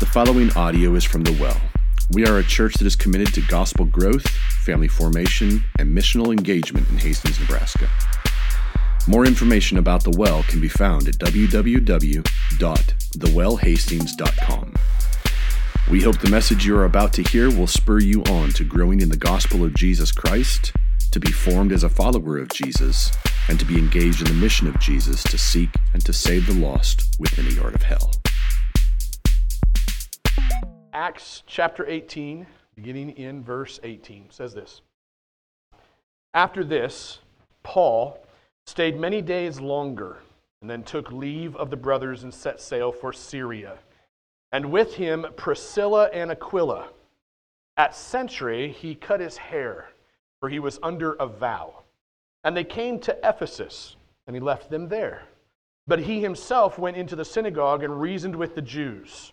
The following audio is from The Well. We are a church that is committed to gospel growth, family formation, and missional engagement in Hastings, Nebraska. More information about The Well can be found at www.thewellhastings.com. We hope the message you are about to hear will spur you on to growing in the gospel of Jesus Christ, to be formed as a follower of Jesus, and to be engaged in the mission of Jesus to seek and to save the lost within the yard of hell. Acts chapter 18, beginning in verse 18, says this After this, Paul stayed many days longer and then took leave of the brothers and set sail for Syria. And with him Priscilla and Aquila. At Cenchreae, he cut his hair, for he was under a vow. And they came to Ephesus, and he left them there. But he himself went into the synagogue and reasoned with the Jews.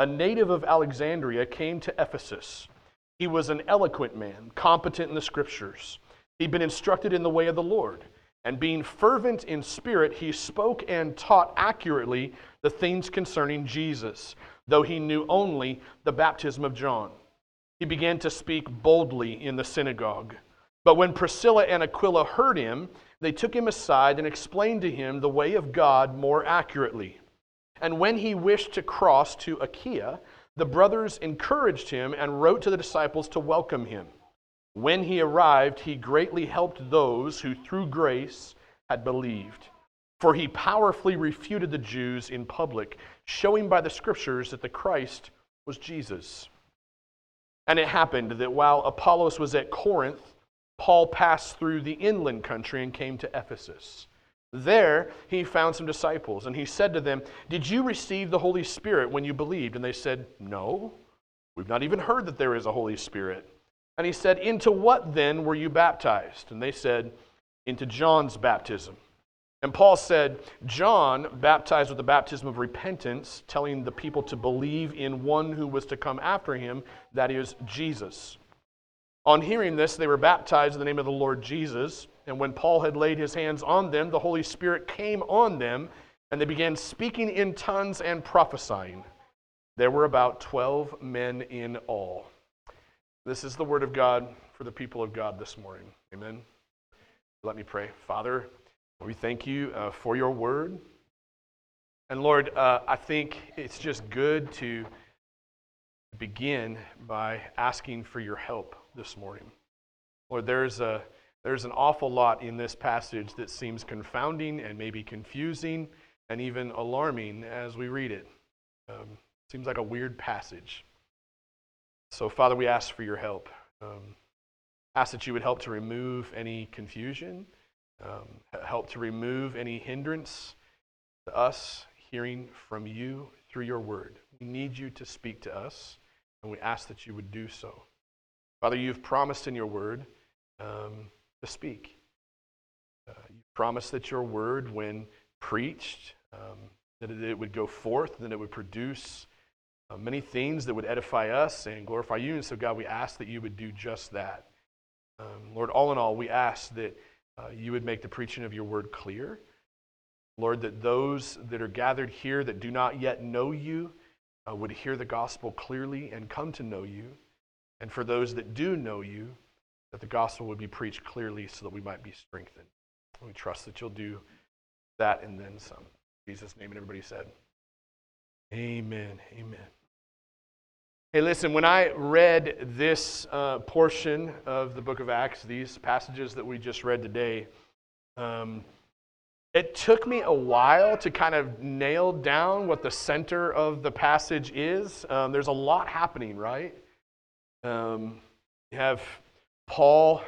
a native of Alexandria, came to Ephesus. He was an eloquent man, competent in the scriptures. He'd been instructed in the way of the Lord, and being fervent in spirit, he spoke and taught accurately the things concerning Jesus, though he knew only the baptism of John. He began to speak boldly in the synagogue. But when Priscilla and Aquila heard him, they took him aside and explained to him the way of God more accurately. And when he wished to cross to Achaia, the brothers encouraged him and wrote to the disciples to welcome him. When he arrived, he greatly helped those who through grace had believed. For he powerfully refuted the Jews in public, showing by the scriptures that the Christ was Jesus. And it happened that while Apollos was at Corinth, Paul passed through the inland country and came to Ephesus. There he found some disciples, and he said to them, Did you receive the Holy Spirit when you believed? And they said, No, we've not even heard that there is a Holy Spirit. And he said, Into what then were you baptized? And they said, Into John's baptism. And Paul said, John baptized with the baptism of repentance, telling the people to believe in one who was to come after him, that is, Jesus. On hearing this, they were baptized in the name of the Lord Jesus. And when Paul had laid his hands on them, the Holy Spirit came on them, and they began speaking in tongues and prophesying. There were about 12 men in all. This is the word of God for the people of God this morning. Amen. Let me pray. Father, we thank you uh, for your word. And Lord, uh, I think it's just good to begin by asking for your help this morning. Lord, there's, a, there's an awful lot in this passage that seems confounding and maybe confusing and even alarming as we read it. Um, seems like a weird passage. So, Father, we ask for your help. Um, ask that you would help to remove any confusion, um, help to remove any hindrance to us hearing from you through your word. We need you to speak to us, and we ask that you would do so. Father, you've promised in your word um, to speak. Uh, you promised that your word, when preached, um, that it would go forth, that it would produce uh, many things that would edify us and glorify you. And so, God, we ask that you would do just that. Um, Lord, all in all, we ask that uh, you would make the preaching of your word clear. Lord, that those that are gathered here that do not yet know you uh, would hear the gospel clearly and come to know you. And for those that do know you, that the gospel would be preached clearly so that we might be strengthened. We trust that you'll do that and then some. In Jesus' name, and everybody said, Amen. Amen. Hey, listen, when I read this uh, portion of the book of Acts, these passages that we just read today, um, it took me a while to kind of nail down what the center of the passage is. Um, there's a lot happening, right? Um, you have Paul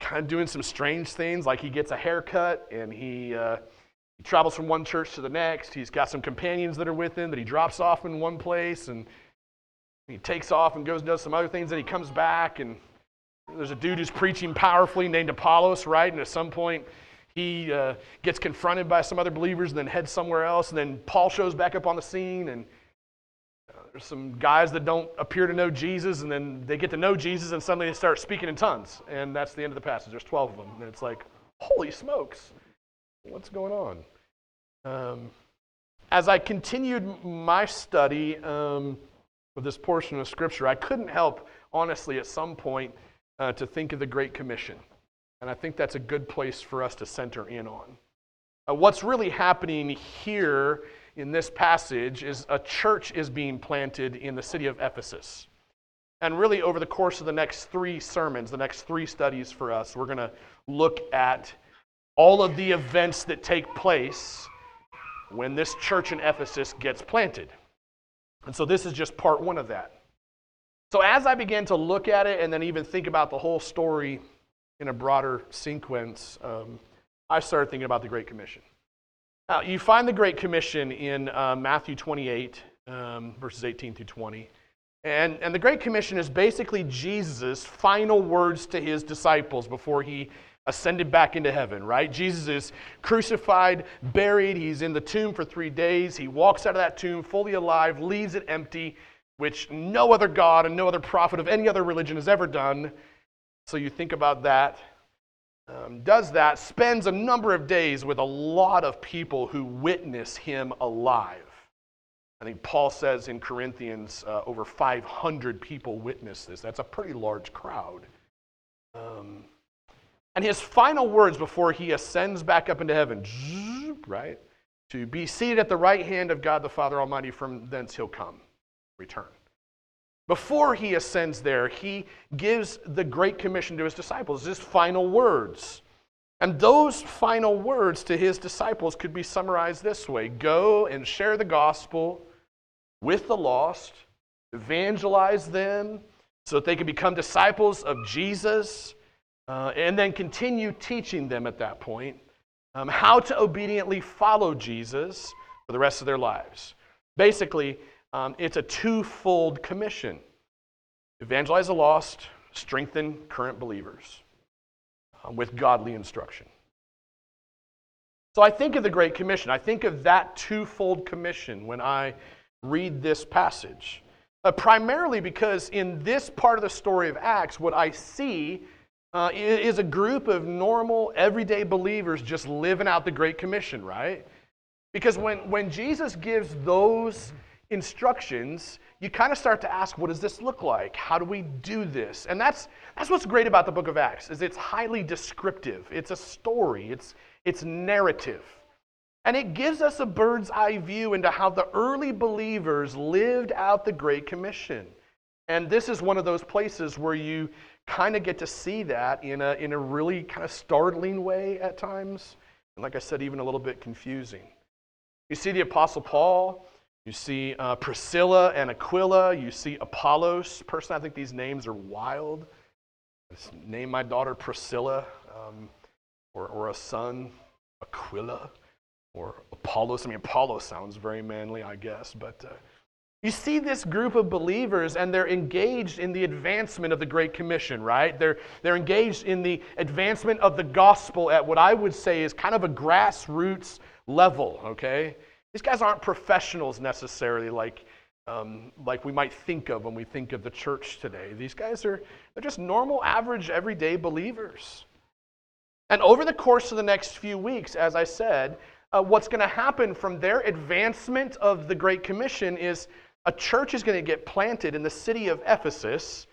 kind of doing some strange things, like he gets a haircut and he, uh, he travels from one church to the next. He's got some companions that are with him that he drops off in one place, and He takes off and goes and does some other things, and he comes back, and there's a dude who's preaching powerfully named Apollos, right? And at some point, he uh, gets confronted by some other believers and then heads somewhere else. And then Paul shows back up on the scene, and there's some guys that don't appear to know Jesus, and then they get to know Jesus, and suddenly they start speaking in tongues. And that's the end of the passage. There's 12 of them. And it's like, holy smokes, what's going on? Um, as I continued my study um, with this portion of Scripture, I couldn't help, honestly, at some point, uh, to think of the Great Commission. And I think that's a good place for us to center in on. Uh, what's really happening here in this passage is a church is being planted in the city of Ephesus. And really, over the course of the next three sermons, the next three studies for us, we're going to look at all of the events that take place when this church in Ephesus gets planted. And so, this is just part one of that. So, as I began to look at it and then even think about the whole story in a broader sequence, um, I started thinking about the Great Commission. Now, you find the Great Commission in uh, Matthew 28, um, verses 18 through 20. And, and the Great Commission is basically Jesus' final words to his disciples before he ascended back into heaven, right? Jesus is crucified, buried, he's in the tomb for three days. He walks out of that tomb fully alive, leaves it empty, which no other God and no other prophet of any other religion has ever done. So you think about that. Um, does that, spends a number of days with a lot of people who witness him alive. I think Paul says in Corinthians uh, over 500 people witness this. That's a pretty large crowd. Um, and his final words before he ascends back up into heaven, right? To be seated at the right hand of God the Father Almighty, from thence he'll come, return. Before he ascends there, he gives the Great Commission to his disciples, his final words. And those final words to his disciples could be summarized this way Go and share the gospel with the lost, evangelize them so that they can become disciples of Jesus, uh, and then continue teaching them at that point um, how to obediently follow Jesus for the rest of their lives. Basically, um, it's a twofold commission evangelize the lost, strengthen current believers um, with godly instruction. So I think of the Great Commission. I think of that twofold commission when I read this passage. Uh, primarily because in this part of the story of Acts, what I see uh, is a group of normal, everyday believers just living out the Great Commission, right? Because when, when Jesus gives those instructions, you kind of start to ask, what does this look like? How do we do this? And that's, that's what's great about the book of Acts, is it's highly descriptive. It's a story, it's, it's narrative. And it gives us a bird's eye view into how the early believers lived out the Great Commission. And this is one of those places where you kind of get to see that in a, in a really kind of startling way at times. And like I said, even a little bit confusing. You see the Apostle Paul, you see uh, Priscilla and Aquila, you see Apollos. Personally, I think these names are wild. Just name my daughter Priscilla um, or, or a son, Aquila or Apollos. I mean, Apollos sounds very manly, I guess, but. Uh, you see this group of believers, and they're engaged in the advancement of the Great Commission, right? They're, they're engaged in the advancement of the gospel at what I would say is kind of a grassroots level, okay? These guys aren't professionals necessarily like, um, like we might think of when we think of the church today. These guys are they're just normal, average, everyday believers. And over the course of the next few weeks, as I said, uh, what's going to happen from their advancement of the Great Commission is a church is going to get planted in the city of Ephesus,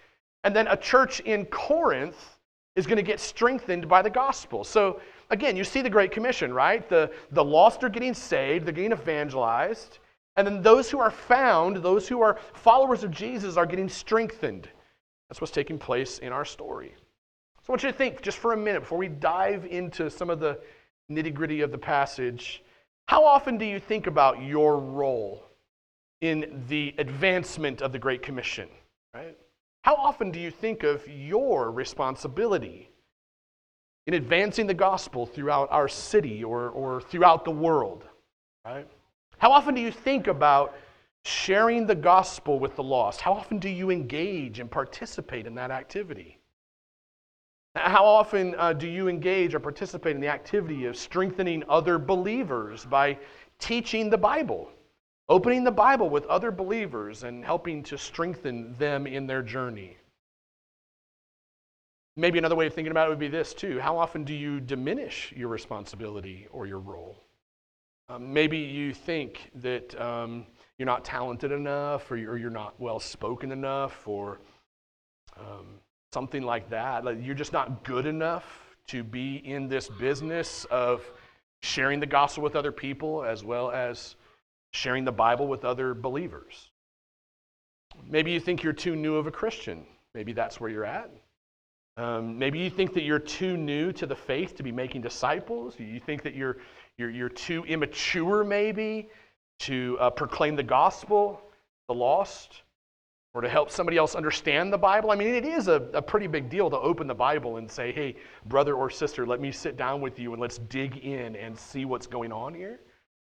and then a church in Corinth is going to get strengthened by the gospel. So, again, you see the Great Commission, right? The, the lost are getting saved, they're getting evangelized, and then those who are found, those who are followers of Jesus, are getting strengthened. That's what's taking place in our story. So, I want you to think just for a minute before we dive into some of the nitty gritty of the passage. How often do you think about your role in the advancement of the Great Commission, right? How often do you think of your responsibility in advancing the gospel throughout our city or, or throughout the world, right? How often do you think about sharing the gospel with the lost? How often do you engage and participate in that activity? How often uh, do you engage or participate in the activity of strengthening other believers by teaching the Bible, opening the Bible with other believers and helping to strengthen them in their journey? Maybe another way of thinking about it would be this too. How often do you diminish your responsibility or your role? Um, maybe you think that um, you're not talented enough or you're, you're not well spoken enough or um, something like that. Like you're just not good enough to be in this business of sharing the gospel with other people as well as sharing the Bible with other believers. Maybe you think you're too new of a Christian. Maybe that's where you're at. Um, maybe you think that you're too new to the faith to be making disciples. You think that you're, you're, you're too immature, maybe, to uh, proclaim the gospel, the lost or to help somebody else understand the Bible. I mean, it is a, a pretty big deal to open the Bible and say, hey, brother or sister, let me sit down with you and let's dig in and see what's going on here.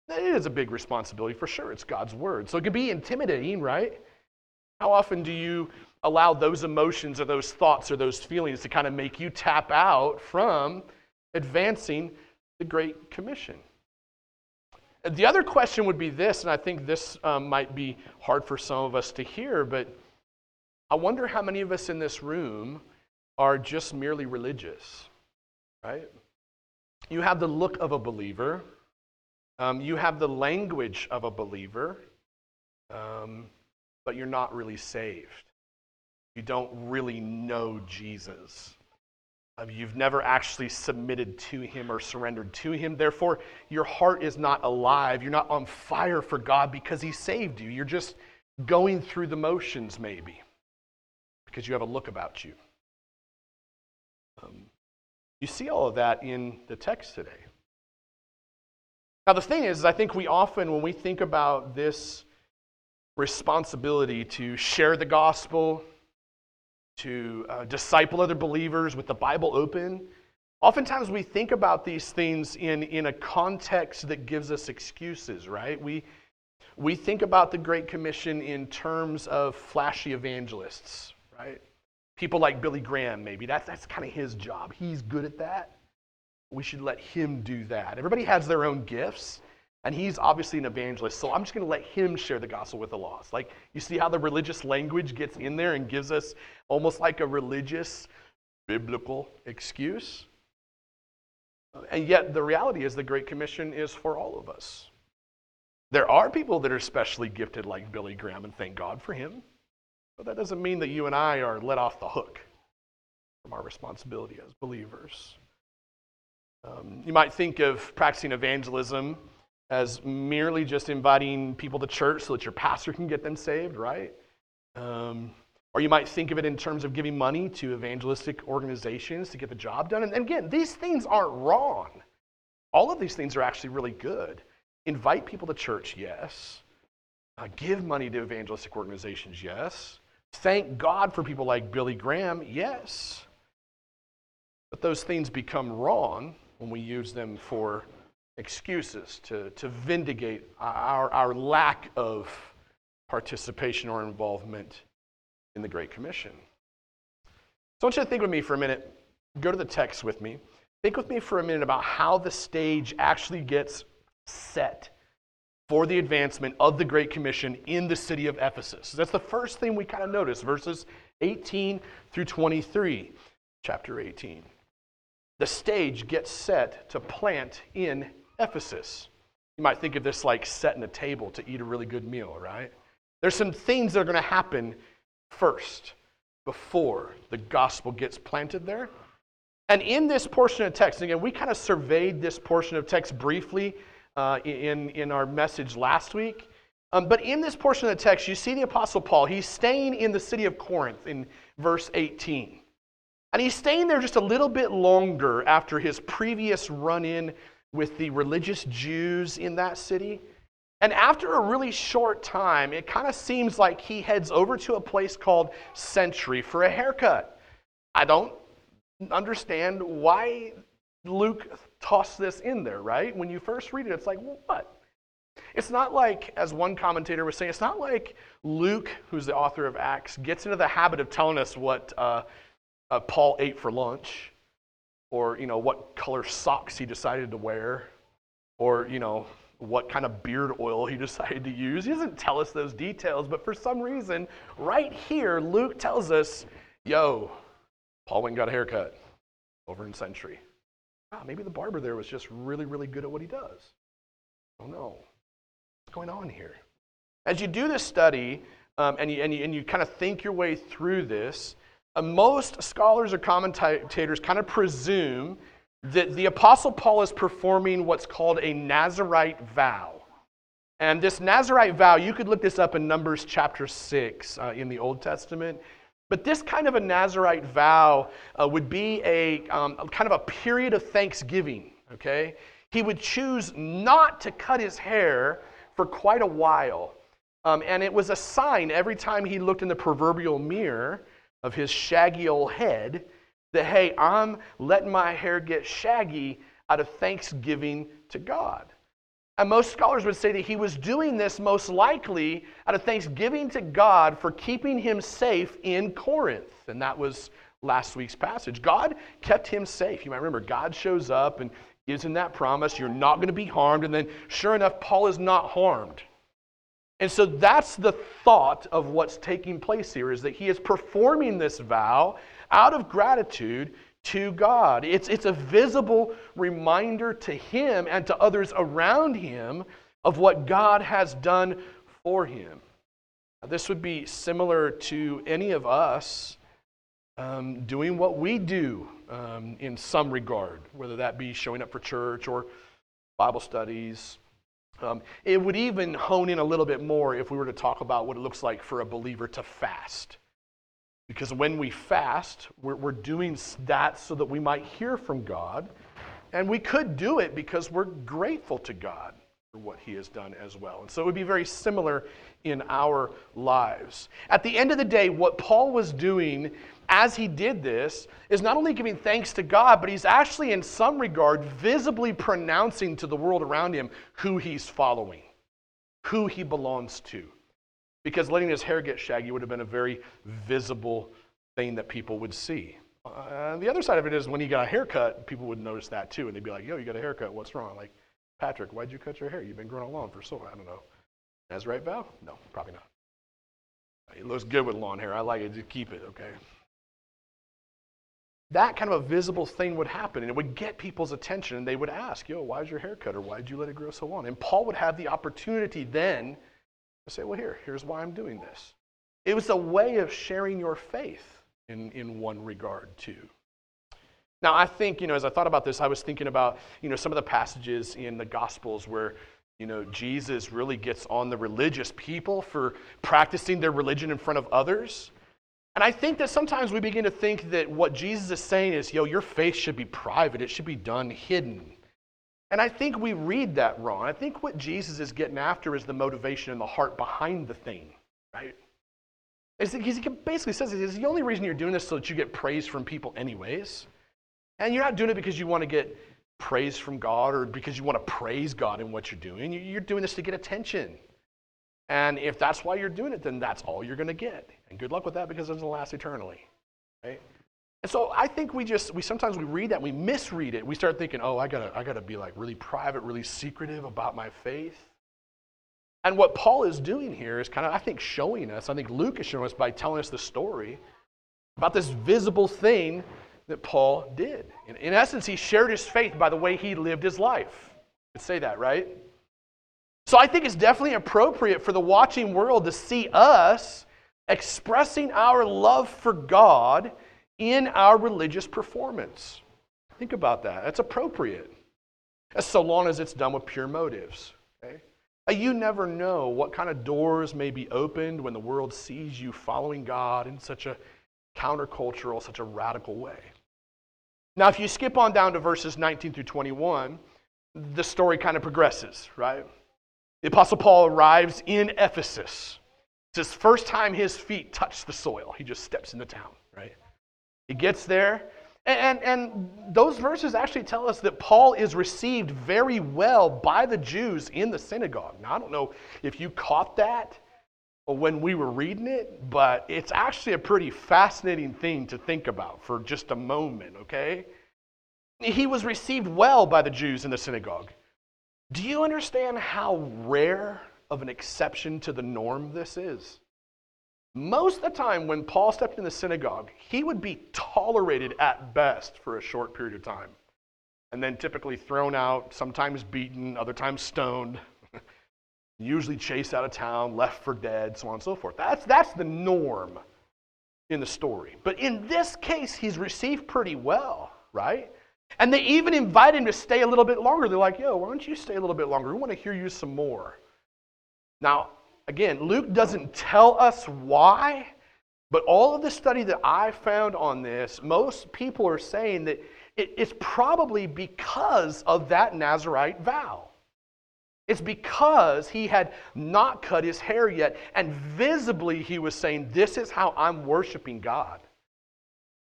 It is a big responsibility for sure. It's God's word. So it can be intimidating, right? How often do you allow those emotions or those thoughts or those feelings to kind of make you tap out from advancing the Great Commission? The other question would be this, and I think this um, might be hard for some of us to hear, but I wonder how many of us in this room are just merely religious, right? You have the look of a believer, um, you have the language of a believer, um, but you're not really saved. You don't really know Jesus. You've never actually submitted to Him or surrendered to Him. Therefore, your heart is not alive. You're not on fire for God because He saved you. You're just going through the motions, maybe, because you have a look about you. Um, you see all of that in the text today. Now, the thing is, I think we often, when we think about this responsibility to share the gospel, to uh, disciple other believers with the Bible open. Oftentimes we think about these things in, in a context that gives us excuses, right? We, we think about the Great Commission in terms of flashy evangelists, right? People like Billy Graham, maybe. That, that's kind of his job. He's good at that. We should let him do that. Everybody has their own gifts. And he's obviously an evangelist, so I'm just going to let him share the gospel with the lost. Like, you see how the religious language gets in there and gives us almost like a religious, biblical excuse? And yet, the reality is the Great Commission is for all of us. There are people that are specially gifted, like Billy Graham, and thank God for him. But that doesn't mean that you and I are let off the hook from our responsibility as believers. Um, you might think of practicing evangelism as merely just inviting people to church so that your pastor can get them saved, right? Um, or you might think of it in terms of giving money to evangelistic organizations to get the job done. And again, these things aren't wrong. All of these things are actually really good. Invite people to church, yes. Uh, give money to evangelistic organizations, yes. Thank God for people like Billy Graham, yes. But those things become wrong when we use them for excuses to, to vindicate our, our lack of participation or involvement in the Great Commission. So I want you to think with me for a minute. Go to the text with me. Think with me for a minute about how the stage actually gets set for the advancement of the Great Commission in the city of Ephesus. That's the first thing we kind of notice, verses 18 through 23, chapter 18. The stage gets set to plant in Ephesus. You might think of this like setting a table to eat a really good meal, right? There's some things that are going to happen first before the gospel gets planted there. And in this portion of text, again, we kind of surveyed this portion of text briefly uh, in, in our message last week. Um, but in this portion of the text, you see the Apostle Paul. He's staying in the city of Corinth in verse 18. And he's staying there just a little bit longer after his previous run in with the religious Jews in that city. And after a really short time, it kind of seems like he heads over to a place called Cenchreae for a haircut. I don't understand why Luke tossed this in there, right? When you first read it, it's like, what? It's not like, as one commentator was saying, it's not like Luke, who's the author of Acts, gets into the habit of telling us what uh, uh, Paul ate for lunch, or you know what color socks he decided to wear, or you know what kind of beard oil he decided to use. He doesn't tell us those details, but for some reason, right here, Luke tells us, "Yo, Paul went and got a haircut over in Cenchreae." Ah, maybe the barber there was just really, really good at what he does. Oh no what's going on here? As you do this study um, and, you, and, you, and you kind of think your way through this, most scholars or commentators kind of presume that the Apostle Paul is performing what's called a Nazarite vow. And this Nazarite vow, you could look this up in Numbers chapter 6 uh, in the Old Testament. But this kind of a Nazarite vow uh, would be a um, kind of a period of thanksgiving, okay? He would choose not to cut his hair for quite a while. Um, and it was a sign every time he looked in the proverbial mirror of his shaggy old head that, hey, I'm letting my hair get shaggy out of thanksgiving to God. And most scholars would say that he was doing this most likely out of thanksgiving to God for keeping him safe in Corinth. And that was last week's passage. God kept him safe. You might remember, God shows up and gives him that promise you're not going to be harmed. And then, sure enough, Paul is not harmed. And so that's the thought of what's taking place here is that he is performing this vow out of gratitude to God. It's, it's a visible reminder to him and to others around him of what God has done for him. This would be similar to any of us um, doing what we do um, in some regard, whether that be showing up for church or Bible studies. Um, it would even hone in a little bit more if we were to talk about what it looks like for a believer to fast. Because when we fast, we're, we're doing that so that we might hear from God. And we could do it because we're grateful to God for what He has done as well. And so it would be very similar in our lives. At the end of the day, what Paul was doing as he did this, is not only giving thanks to God, but he's actually, in some regard, visibly pronouncing to the world around him who he's following, who he belongs to. Because letting his hair get shaggy would have been a very visible thing that people would see. Uh, the other side of it is when he got a haircut, people would notice that too, and they'd be like, "Yo, you got a haircut? What's wrong?" Like, Patrick, why'd you cut your hair? You've been growing long for so long. I don't know. That's right, Val? No, probably not. It looks good with long hair. I like it. Just keep it, okay? That kind of a visible thing would happen and it would get people's attention and they would ask, Yo, why is your hair cut or why did you let it grow so long? And Paul would have the opportunity then to say, Well, here, here's why I'm doing this. It was a way of sharing your faith in, in one regard, too. Now, I think, you know, as I thought about this, I was thinking about, you know, some of the passages in the Gospels where, you know, Jesus really gets on the religious people for practicing their religion in front of others. And I think that sometimes we begin to think that what Jesus is saying is, yo, your faith should be private, it should be done hidden. And I think we read that wrong. I think what Jesus is getting after is the motivation and the heart behind the thing, right? Because He basically says it's the only reason you're doing this so that you get praise from people, anyways. And you're not doing it because you want to get praise from God or because you want to praise God in what you're doing. You're doing this to get attention. And if that's why you're doing it, then that's all you're going to get. And good luck with that because it doesn't last eternally. Right? And so I think we just we sometimes we read that, we misread it. We start thinking, oh, I gotta I gotta be like really private, really secretive about my faith. And what Paul is doing here is kind of, I think, showing us, I think Luke is showing us by telling us the story about this visible thing that Paul did. In, in essence, he shared his faith by the way he lived his life. Could say that, right? So I think it's definitely appropriate for the watching world to see us expressing our love for God in our religious performance. Think about that. That's appropriate. as So long as it's done with pure motives. Okay? Uh, you never know what kind of doors may be opened when the world sees you following God in such a countercultural, such a radical way. Now, if you skip on down to verses 19 through 21, the story kind of progresses, right? The Apostle Paul arrives in Ephesus. It's his first time his feet touch the soil. He just steps into town, right? He gets there, And, and those verses actually tell us that Paul is received very well by the Jews in the synagogue. Now, I don't know if you caught that when we were reading it, but it's actually a pretty fascinating thing to think about for just a moment, okay? He was received well by the Jews in the synagogue. Do you understand how rare of an exception to the norm this is? Most of the time, when Paul stepped in the synagogue, he would be tolerated at best for a short period of time, and then typically thrown out, sometimes beaten, other times stoned, usually chased out of town, left for dead, so on and so forth. That's, that's the norm in the story. But in this case, he's received pretty well, right? And they even invite him to stay a little bit longer. They're like, yo, why don't you stay a little bit longer? We want to hear you some more. Now, Again, Luke doesn't tell us why, but all of the study that I found on this, most people are saying that it's probably because of that Nazarite vow. It's because he had not cut his hair yet, and visibly he was saying, This is how I'm worshiping God.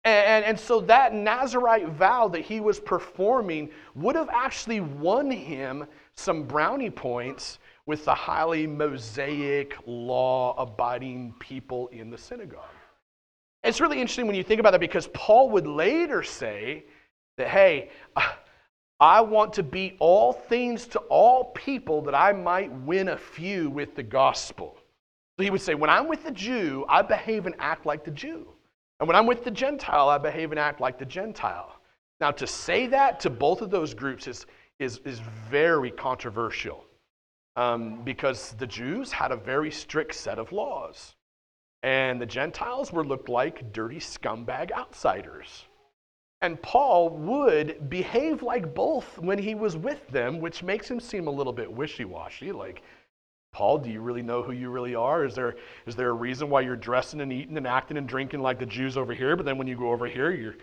And, and, so that Nazarite vow that he was performing would have actually won him some brownie points with the highly Mosaic law abiding people in the synagogue. It's really interesting when you think about that because Paul would later say that, hey, uh, I want to be all things to all people that I might win a few with the gospel. So he would say, when I'm with the Jew, I behave and act like the Jew. And when I'm with the Gentile, I behave and act like the Gentile. Now, to say that to both of those groups is, is, is very controversial um, because the Jews had a very strict set of laws. And the Gentiles were looked like dirty scumbag outsiders. And Paul would behave like both when he was with them, which makes him seem a little bit wishy washy. Like, Paul, do you really know who you really are? Is there, is there a reason why you're dressing and eating and acting and drinking like the Jews over here, but then when you go over here, you're,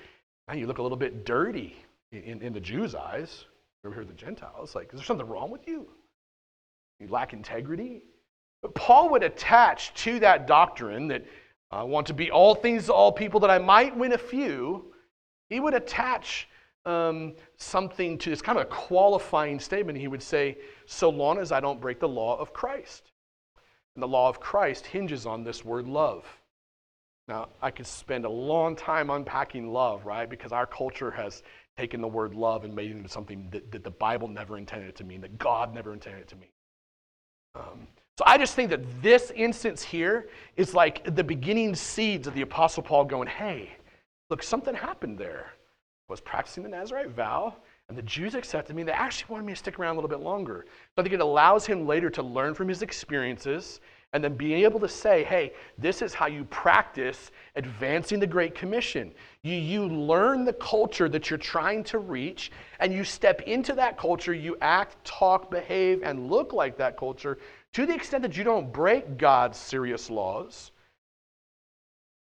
you look a little bit dirty in, in the Jews' eyes? Over here, the Gentiles. Like, is there something wrong with you? You lack integrity. But Paul would attach to that doctrine that I want to be all things to all people that I might win a few. He would attach um, something to, it's kind of a qualifying statement. He would say, so long as I don't break the law of Christ. And the law of Christ hinges on this word love. Now, I could spend a long time unpacking love, right? Because our culture has taken the word love and made it into something that, that the Bible never intended to mean, that God never intended it to mean. Um, so I just think that this instance here is like the beginning seeds of the Apostle Paul going, hey, look, something happened there. Was practicing the Nazarite vow, and the Jews accepted me. They actually wanted me to stick around a little bit longer. So I think it allows him later to learn from his experiences and then being able to say, hey, this is how you practice advancing the Great Commission. You, you learn the culture that you're trying to reach, and you step into that culture. You act, talk, behave, and look like that culture to the extent that you don't break God's serious laws.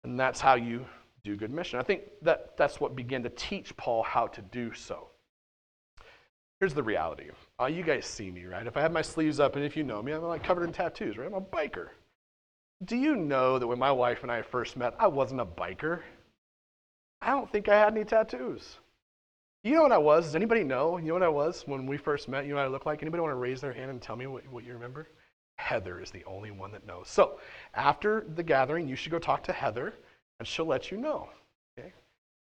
And that's how you do good mission. I think that that's what began to teach Paul how to do so. Here's the reality uh, you guys see me, right? If I have my sleeves up, and if you know me, I'm like covered in tattoos, right? I'm a biker. Do you know that when my wife and I first met, I wasn't a biker? I don't think I had any tattoos. You know what I was? Does anybody know? You know what I was when we first met? You know what I look like? Anybody want to raise their hand and tell me what, what you remember? Heather is the only one that knows. So after the gathering, you should go talk to Heather, and she'll let you know. Okay?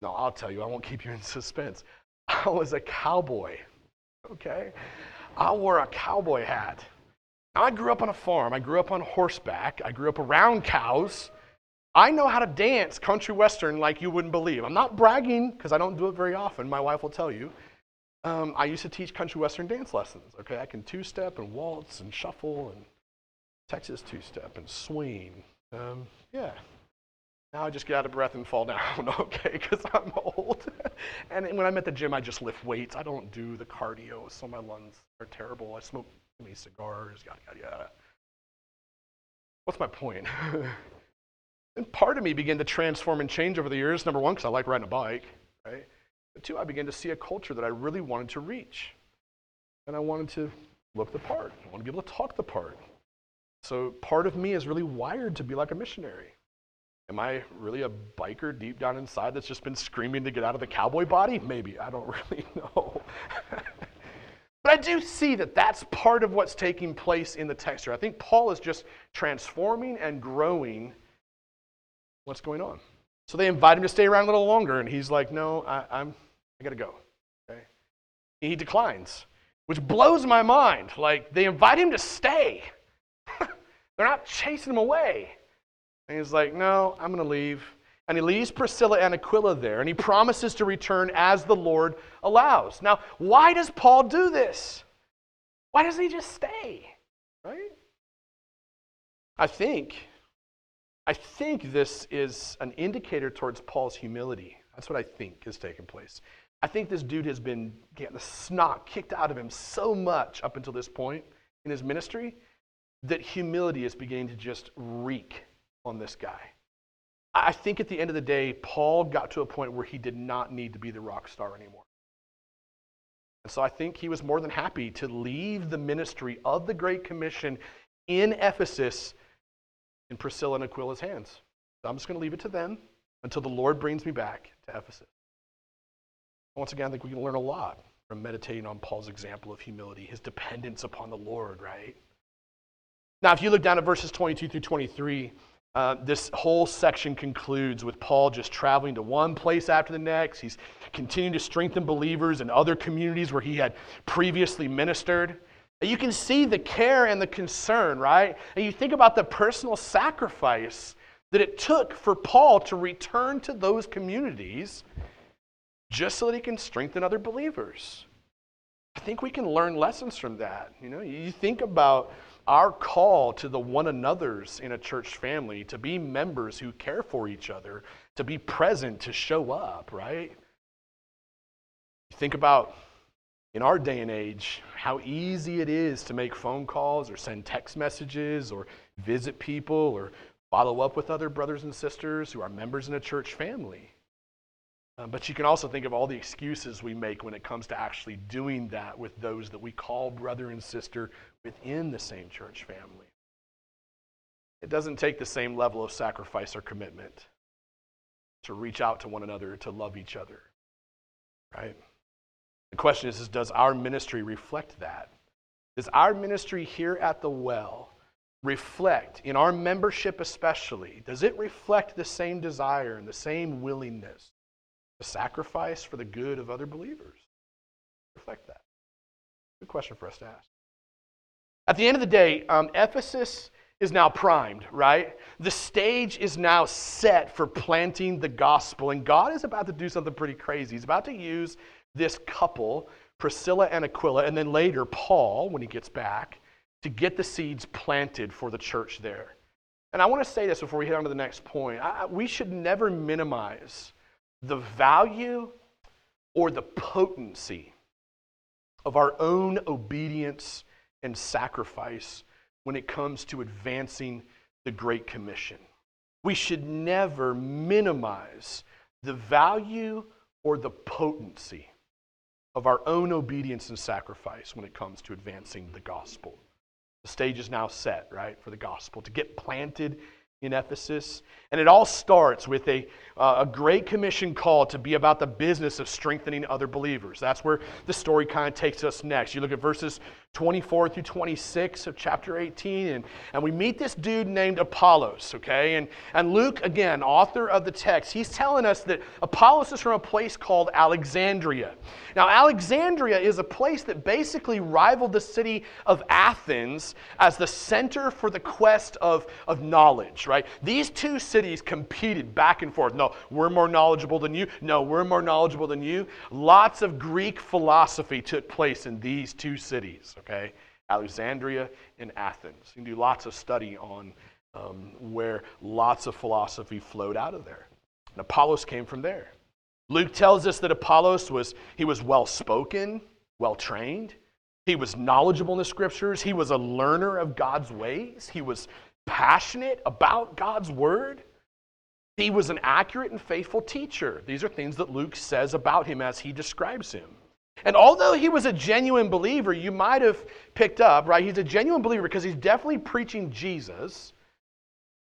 No, I'll tell you. I won't keep you in suspense. I was a cowboy okay? I wore a cowboy hat. Now, I grew up on a farm. I grew up on horseback. I grew up around cows. I know how to dance country western like you wouldn't believe. I'm not bragging because I don't do it very often. My wife will tell you. Um, I used to teach country western dance lessons. Okay, I can two step and waltz and shuffle and Texas two step and swing. Um, yeah, now I just get out of breath and fall down, okay, because I'm old. and when I'm at the gym, I just lift weights. I don't do the cardio, so my lungs are terrible. I smoke too many cigars, yada, yada, yada. What's my point? and part of me began to transform and change over the years. Number one, because I like riding a bike, right? But two, I began to see a culture that I really wanted to reach. And I wanted to look the part. I want to be able to talk the part. So part of me is really wired to be like a missionary. Am I really a biker deep down inside that's just been screaming to get out of the cowboy body? Maybe. I don't really know. but I do see that that's part of what's taking place in the text here. I think Paul is just transforming and growing what's going on. So they invite him to stay around a little longer, and he's like, No, I, I'm, I got to go. Okay? He declines, which blows my mind. Like, they invite him to stay, they're not chasing him away. And he's like, No, I'm going to leave. And he leaves Priscilla and Aquila there, and he promises to return as the Lord allows. Now, why does Paul do this? Why doesn't he just stay? Right? I think, I think this is an indicator towards Paul's humility. That's what I think has taken place. I think this dude has been getting the snot kicked out of him so much up until this point in his ministry that humility is beginning to just reek on this guy. I think at the end of the day, Paul got to a point where he did not need to be the rock star anymore. And so I think he was more than happy to leave the ministry of the Great Commission in Ephesus in Priscilla and Aquila's hands. So I'm just going to leave it to them until the Lord brings me back to Ephesus. Once again, I think we can learn a lot from meditating on Paul's example of humility, his dependence upon the Lord, right? Now, if you look down at verses 22 through 23, uh, this whole section concludes with Paul just traveling to one place after the next. He's continuing to strengthen believers in other communities where he had previously ministered. You can see the care and the concern, right? And you think about the personal sacrifice that it took for Paul to return to those communities just so that he can strengthen other believers. I think we can learn lessons from that. You know, you think about our call to the one another's in a church family to be members who care for each other, to be present, to show up, right? Think about in our day and age how easy it is to make phone calls or send text messages or visit people or follow up with other brothers and sisters who are members in a church family. Um, but you can also think of all the excuses we make when it comes to actually doing that with those that we call brother and sister within the same church family. It doesn't take the same level of sacrifice or commitment to reach out to one another, to love each other. Right? The question is, is does our ministry reflect that? Does our ministry here at the well reflect, in our membership especially, does it reflect the same desire and the same willingness to sacrifice for the good of other believers? Reflect that. Good question for us to ask. At the end of the day, um, Ephesus is now primed, right? The stage is now set for planting the gospel, and God is about to do something pretty crazy. He's about to use this couple, Priscilla and Aquila, and then later Paul, when he gets back, to get the seeds planted for the church there. And I want to say this before we head on to the next point. I, we should never minimize the value or the potency of our own obedience and sacrifice when it comes to advancing the Great Commission. We should never minimize the value or the potency of our own obedience and sacrifice when it comes to advancing the gospel. The stage is now set, right, for the gospel to get planted in Ephesus. And it all starts with a, uh, a great commission call to be about the business of strengthening other believers. That's where the story kind of takes us next. You look at verses 24 through 26 of chapter 18, and, and we meet this dude named Apollos, okay? And, and Luke, again, author of the text, he's telling us that Apollos is from a place called Alexandria. Now, Alexandria is a place that basically rivaled the city of Athens as the center for the quest of, of knowledge, right? These two cities competed back and forth. No, we're more knowledgeable than you. No, we're more knowledgeable than you. Lots of Greek philosophy took place in these two cities, okay? Alexandria and Athens. You can do lots of study on um, where lots of philosophy flowed out of there. And Apollos came from there. Luke tells us that Apollos was he was well spoken, well trained. He was knowledgeable in the scriptures. He was a learner of God's ways. He was passionate about God's word. He was an accurate and faithful teacher. These are things that Luke says about him as he describes him. And although he was a genuine believer, you might have picked up, right? He's a genuine believer because he's definitely preaching Jesus.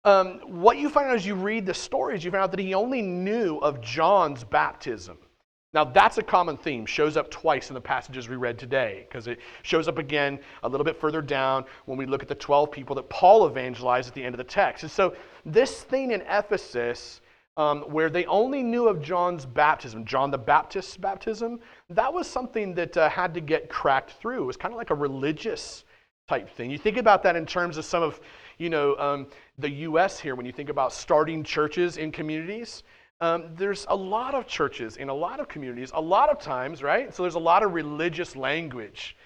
um, what you find out as you read the stories, you find out that he only knew of John's baptism. Now, that's a common theme, shows up twice in the passages we read today, because it shows up again a little bit further down when we look at the 12 people that Paul evangelized at the end of the text. And so, this thing in Ephesus, um, where they only knew of John's baptism, John the Baptist's baptism, that was something that uh, had to get cracked through. It was kind of like a religious type thing. You think about that in terms of some of, you know, um, the U.S. here, when you think about starting churches in communities. Um, there's a lot of churches in a lot of communities, a lot of times, right? So there's a lot of religious language.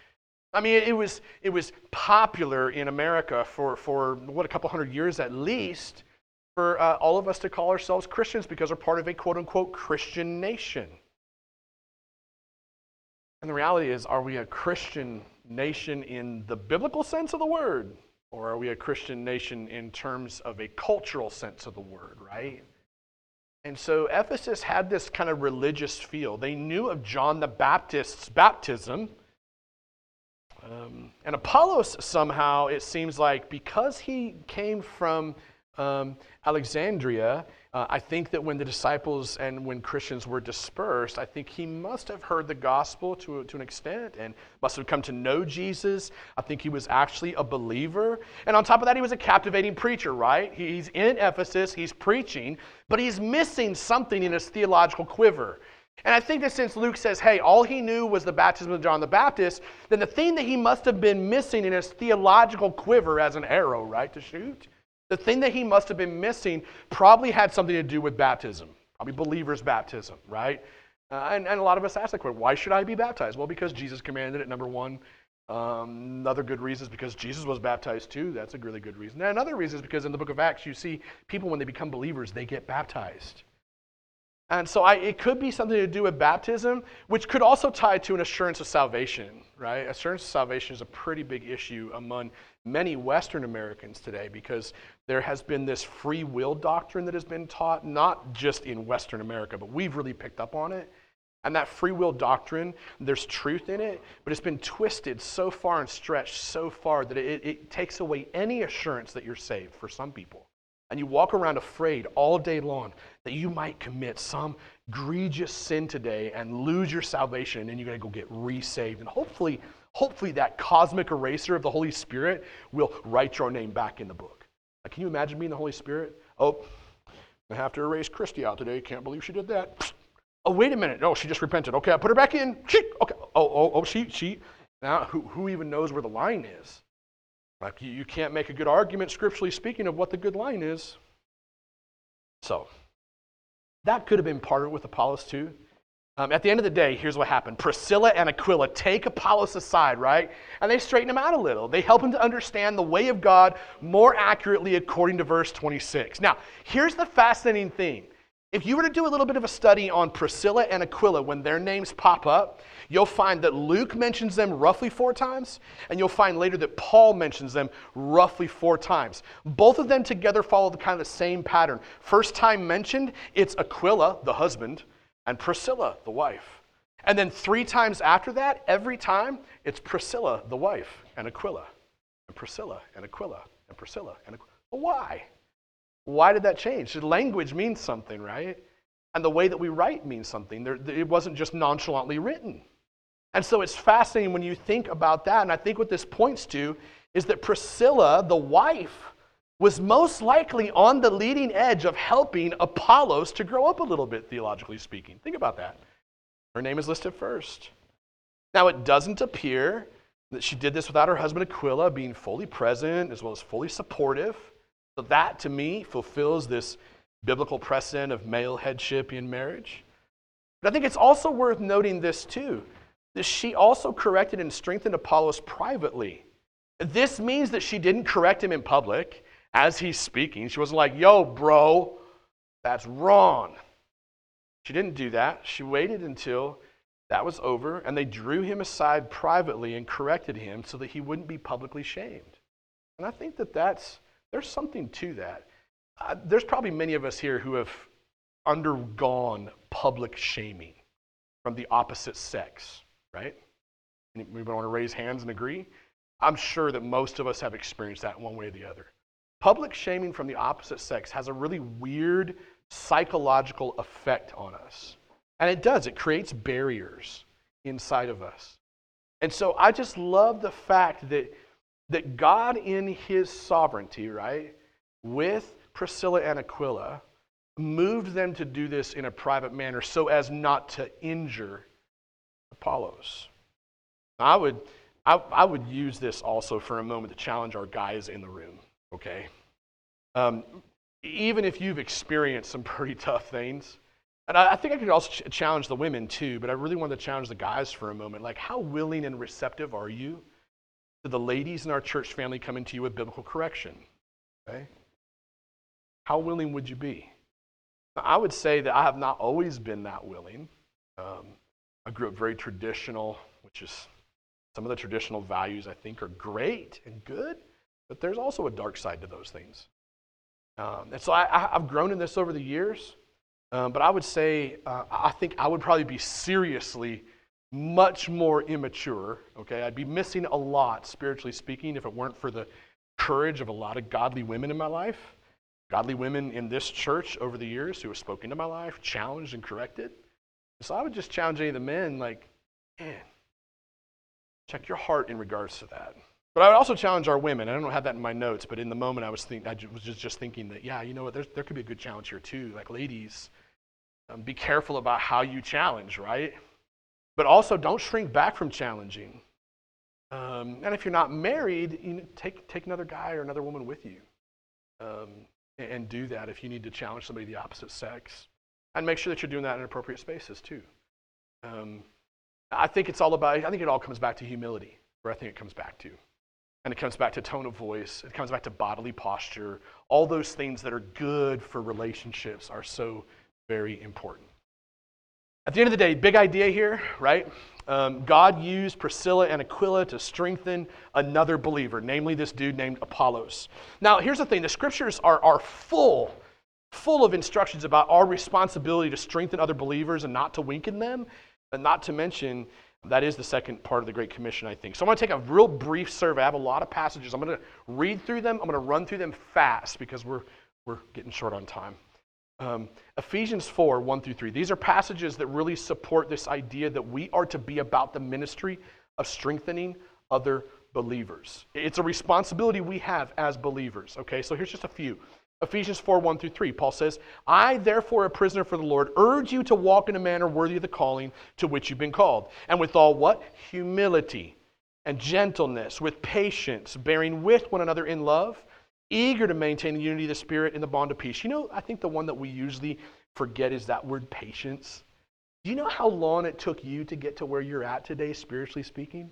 I mean, it was, it was popular in America for, for, what, a couple hundred years at least, for uh, all of us to call ourselves Christians because we're part of a quote unquote Christian nation. And the reality is, are we a Christian nation in the biblical sense of the word? Or are we a Christian nation in terms of a cultural sense of the word, right? And so Ephesus had this kind of religious feel. They knew of John the Baptist's baptism. Um, and Apollos, somehow, it seems like, because he came from um, Alexandria, uh, I think that when the disciples and when Christians were dispersed, I think he must have heard the gospel to, to an extent and must have come to know Jesus. I think he was actually a believer. And on top of that, he was a captivating preacher, right? He's in Ephesus, he's preaching, but he's missing something in his theological quiver. And I think that since Luke says, hey, all he knew was the baptism of John the Baptist, then the thing that he must have been missing in his theological quiver as an arrow, right, to shoot, the thing that he must have been missing probably had something to do with baptism, probably believer's baptism, right? Uh, and, and a lot of us ask the question, why should I be baptized? Well, because Jesus commanded it, number one. Um, another good reason is because Jesus was baptized too. That's a really good reason. And another reason is because in the book of Acts, you see people, when they become believers, they get baptized. And so I, it could be something to do with baptism, which could also tie to an assurance of salvation, right? Assurance of salvation is a pretty big issue among many Western Americans today because there has been this free will doctrine that has been taught, not just in Western America, but we've really picked up on it. And that free will doctrine, there's truth in it, but it's been twisted so far and stretched so far that it, it takes away any assurance that you're saved for some people. And you walk around afraid all day long that you might commit some egregious sin today and lose your salvation and then you're going to go get resaved. And hopefully, hopefully that cosmic eraser of the Holy Spirit will write your name back in the book. Can you imagine being the Holy Spirit? Oh, I have to erase Christy out today. Can't believe she did that. Oh, wait a minute. No, she just repented. Okay, I put her back in. She, okay. Oh, oh, oh, she, she. Now, who, who even knows where the line is? Like, you, you can't make a good argument, scripturally speaking, of what the good line is. So, that could have been part of it with Apollos too. Um, at the end of the day, here's what happened Priscilla and Aquila take Apollos aside, right? And they straighten him out a little. They help him to understand the way of God more accurately according to verse 26. Now, here's the fascinating thing. If you were to do a little bit of a study on Priscilla and Aquila when their names pop up, you'll find that Luke mentions them roughly four times, and you'll find later that Paul mentions them roughly four times. Both of them together follow the kind of the same pattern. First time mentioned, it's Aquila, the husband, and Priscilla, the wife. And then three times after that, every time, it's Priscilla, the wife, and Aquila, and Priscilla, and Aquila, and Priscilla, and Aquila. But Why? Why did that change? Language means something, right? And the way that we write means something. It wasn't just nonchalantly written. And so it's fascinating when you think about that. And I think what this points to is that Priscilla, the wife, was most likely on the leading edge of helping Apollos to grow up a little bit, theologically speaking. Think about that. Her name is listed first. Now, it doesn't appear that she did this without her husband Aquila being fully present as well as fully supportive. So that to me fulfills this biblical precedent of male headship in marriage. But I think it's also worth noting this too that she also corrected and strengthened Apollos privately. This means that she didn't correct him in public as he's speaking. She wasn't like, yo, bro, that's wrong. She didn't do that. She waited until that was over and they drew him aside privately and corrected him so that he wouldn't be publicly shamed. And I think that that's there's something to that. Uh, there's probably many of us here who have undergone public shaming from the opposite sex, right? We want to raise hands and agree. I'm sure that most of us have experienced that one way or the other. Public shaming from the opposite sex has a really weird psychological effect on us. And it does, it creates barriers inside of us. And so I just love the fact that, that God, in his sovereignty, right, with Priscilla and Aquila, moved them to do this in a private manner so as not to injure Apollos. I would, I, I would use this also for a moment to challenge our guys in the room, okay? Um, even if you've experienced some pretty tough things, and I, I think I could also ch- challenge the women too, but I really wanted to challenge the guys for a moment. Like, how willing and receptive are you to the ladies in our church family coming to you with biblical correction? Okay? How willing would you be? I would say that I have not always been that willing. Um, I grew up very traditional, which is some of the traditional values I think are great and good, but there's also a dark side to those things. Um, and so I, have grown in this over the years, um, but I would say uh, I think I would probably be seriously much more immature. Okay, I'd be missing a lot spiritually speaking if it weren't for the courage of a lot of godly women in my life, godly women in this church over the years who have spoken to my life, challenged and corrected. So I would just challenge any of the men, like, man, check your heart in regards to that. But I would also challenge our women. I don't have that in my notes, but in the moment I was think, I was just, just thinking that, yeah, you know what, there could be a good challenge here too. Like, ladies, um, be careful about how you challenge, right? But also don't shrink back from challenging. Um, and if you're not married, you know, take, take another guy or another woman with you. Um, and, and do that if you need to challenge somebody of the opposite sex. And make sure that you're doing that in appropriate spaces too. Um, I think it's all about, I think it all comes back to humility, where I think it comes back to. And it comes back to tone of voice, it comes back to bodily posture. All those things that are good for relationships are so very important. At the end of the day, big idea here, right? Um, God used Priscilla and Aquila to strengthen another believer, namely this dude named Apollos. Now, here's the thing the scriptures are, are full, full of instructions about our responsibility to strengthen other believers and not to weaken them, and not to mention that is the second part of the Great Commission, I think. So I'm going to take a real brief survey. I have a lot of passages. I'm going to read through them. I'm going to run through them fast because we're, we're getting short on time. Um, Ephesians 4 1 through 3. These are passages that really support this idea that we are to be about the ministry of strengthening other believers. It's a responsibility we have as believers. Okay, so here's just a few. Ephesians 4 1 through 3, Paul says, I, therefore, a prisoner for the Lord, urge you to walk in a manner worthy of the calling to which you've been called. And with all what? Humility and gentleness, with patience, bearing with one another in love, eager to maintain the unity of the Spirit in the bond of peace. You know, I think the one that we usually forget is that word patience. Do you know how long it took you to get to where you're at today, spiritually speaking?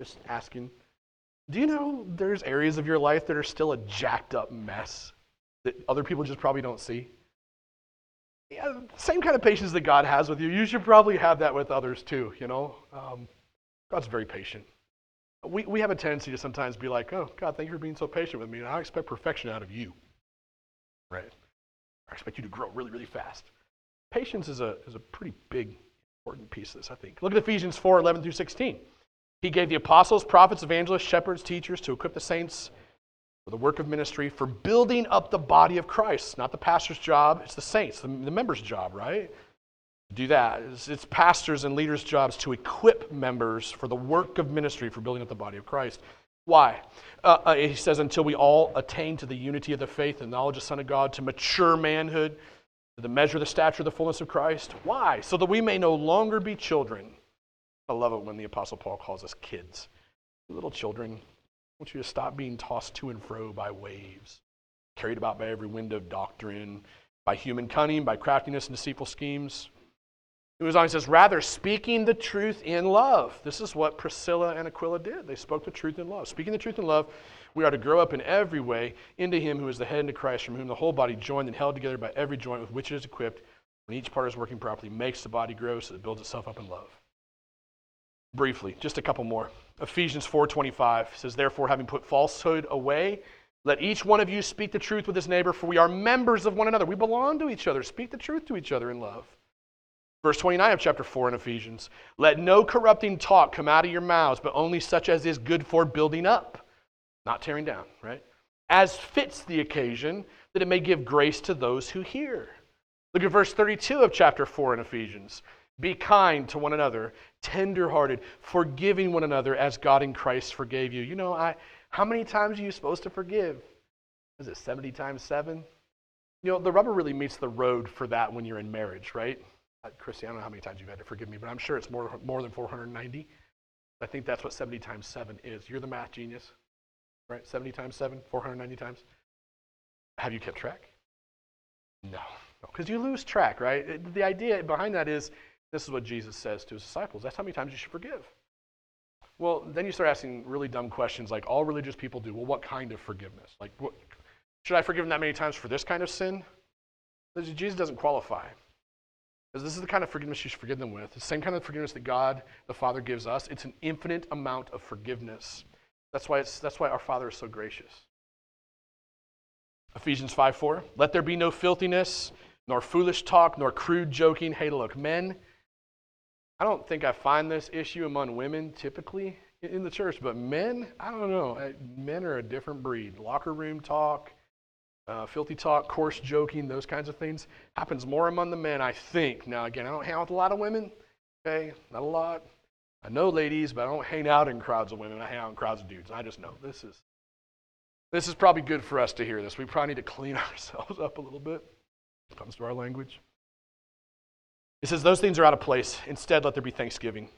Just asking. Do you know there's areas of your life that are still a jacked up mess that other people just probably don't see? Yeah, same kind of patience that God has with you. You should probably have that with others too, you know? Um, God's very patient. We, we have a tendency to sometimes be like, oh, God, thank you for being so patient with me. And I expect perfection out of you. Right? I expect you to grow really, really fast. Patience is a, is a pretty big, important piece of this, I think. Look at Ephesians 4 11 through 16. He gave the apostles, prophets, evangelists, shepherds, teachers to equip the saints for the work of ministry, for building up the body of Christ. Not the pastor's job, it's the saints, the, members' job, right? Do that. It's, pastors' and leaders' jobs to equip members for the work of ministry, for building up the body of Christ. Why? Uh, uh, he says, until we all attain to the unity of the faith and knowledge of the Son of God, to mature manhood, to the measure of the stature of the fullness of Christ. Why? So that we may no longer be children I love it when the Apostle Paul calls us kids. Little children, I want you to stop being tossed to and fro by waves, carried about by every wind of doctrine, by human cunning, by craftiness and deceitful schemes. It was on, he says, rather speaking the truth in love. This is what Priscilla and Aquila did. They spoke the truth in love. Speaking the truth in love, we are to grow up in every way into him who is the head into Christ, from whom the whole body, joined and held together by every joint with which it is equipped, when each part is working properly, makes the body grow so that it builds itself up in love briefly, just a couple more. Ephesians 4:25 says, "Therefore, having put falsehood away, let each one of you speak the truth with his neighbor, for we are members of one another. We belong to each other. Speak the truth to each other in love." Verse 29 of chapter 4 in Ephesians, "Let no corrupting talk come out of your mouths, but only such as is good for building up, not tearing down," right? as fits the occasion, that it may give grace to those who hear. Look at verse 32 of chapter 4 in Ephesians. Be kind to one another, tenderhearted, forgiving one another as God in Christ forgave you. You know, I, how many times are you supposed to forgive? Is it 70 times 7? You know, the rubber really meets the road for that when you're in marriage, right? Uh, Christy, I don't know how many times you've had to forgive me, but I'm sure it's more, more than 490. I think that's what 70 times 7 is. You're the math genius, right? 70 times 7, 490 times. Have you kept track? No, because no, you lose track, right? Uh, the idea behind that is this is what Jesus says to his disciples. That's how many times you should forgive. Well, then you start asking really dumb questions like all religious people do. Well, what kind of forgiveness? Like, what, should I forgive them that many times for this kind of sin? Jesus doesn't qualify. Because this is the kind of forgiveness you should forgive them with. The same kind of forgiveness that God the Father gives us. It's an infinite amount of forgiveness. That's why, it's, that's why our Father is so gracious. Ephesians 5 4. Let there be no filthiness, nor foolish talk, nor crude joking. Hey, look, men, I don't think I find this issue among women typically in the church, but men, I don't know. Men are a different breed. Locker room talk, uh, filthy talk, coarse joking, those kinds of things happens more among the men, I think. Now, again, I don't hang out with a lot of women, okay? Not a lot. I know ladies, but I don't hang out in crowds of women. I hang out in crowds of dudes. I just know this is this is probably good for us to hear this. We probably need to clean ourselves up a little bit when it comes to our language. It says those things are out of place. Instead, let there be thanksgiving.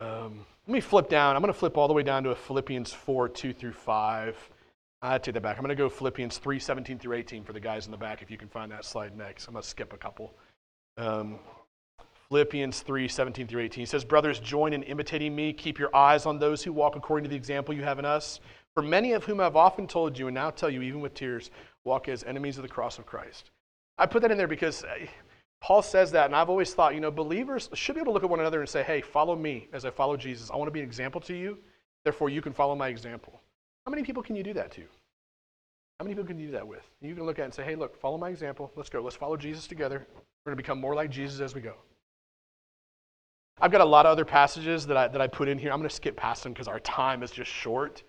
Um, let me flip down. I'm going to flip all the way down to Philippians 4 2 through 5. I take that back. I'm going to go Philippians 3 17 through 18 for the guys in the back, if you can find that slide next. I'm going to skip a couple. Um, Philippians 3 17 through 18 he says, Brothers, join in imitating me. Keep your eyes on those who walk according to the example you have in us. For many of whom I've often told you, and now tell you, even with tears, walk as enemies of the cross of Christ. I put that in there because uh, Paul says that, and I've always thought, you know, believers should be able to look at one another and say, hey, follow me as I follow Jesus. I want to be an example to you. Therefore, you can follow my example. How many people can you do that to? How many people can you do that with? You can look at and say, hey, look, follow my example. Let's go. Let's follow Jesus together. We're going to become more like Jesus as we go. I've got a lot of other passages that I, that I put in here. I'm going to skip past them because our time is just short.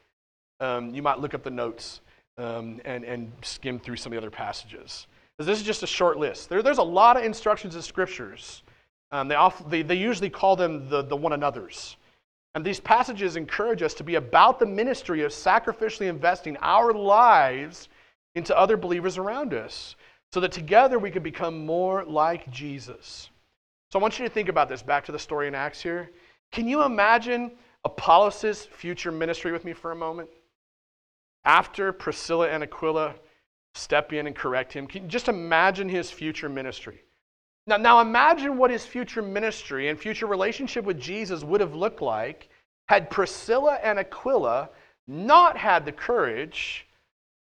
Um, you might look up the notes um, and, and skim through some of the other passages. This is just a short list. There, there's a lot of instructions in scriptures. Um, they, they, they usually call them the, the one another's. And these passages encourage us to be about the ministry of sacrificially investing our lives into other believers around us so that together we can become more like Jesus. So I want you to think about this back to the story in Acts here. Can you imagine Apollos' future ministry with me for a moment? After Priscilla and Aquila step in and correct him, can you just imagine his future ministry? Now, now imagine what his future ministry and future relationship with Jesus would have looked like had Priscilla and Aquila not had the courage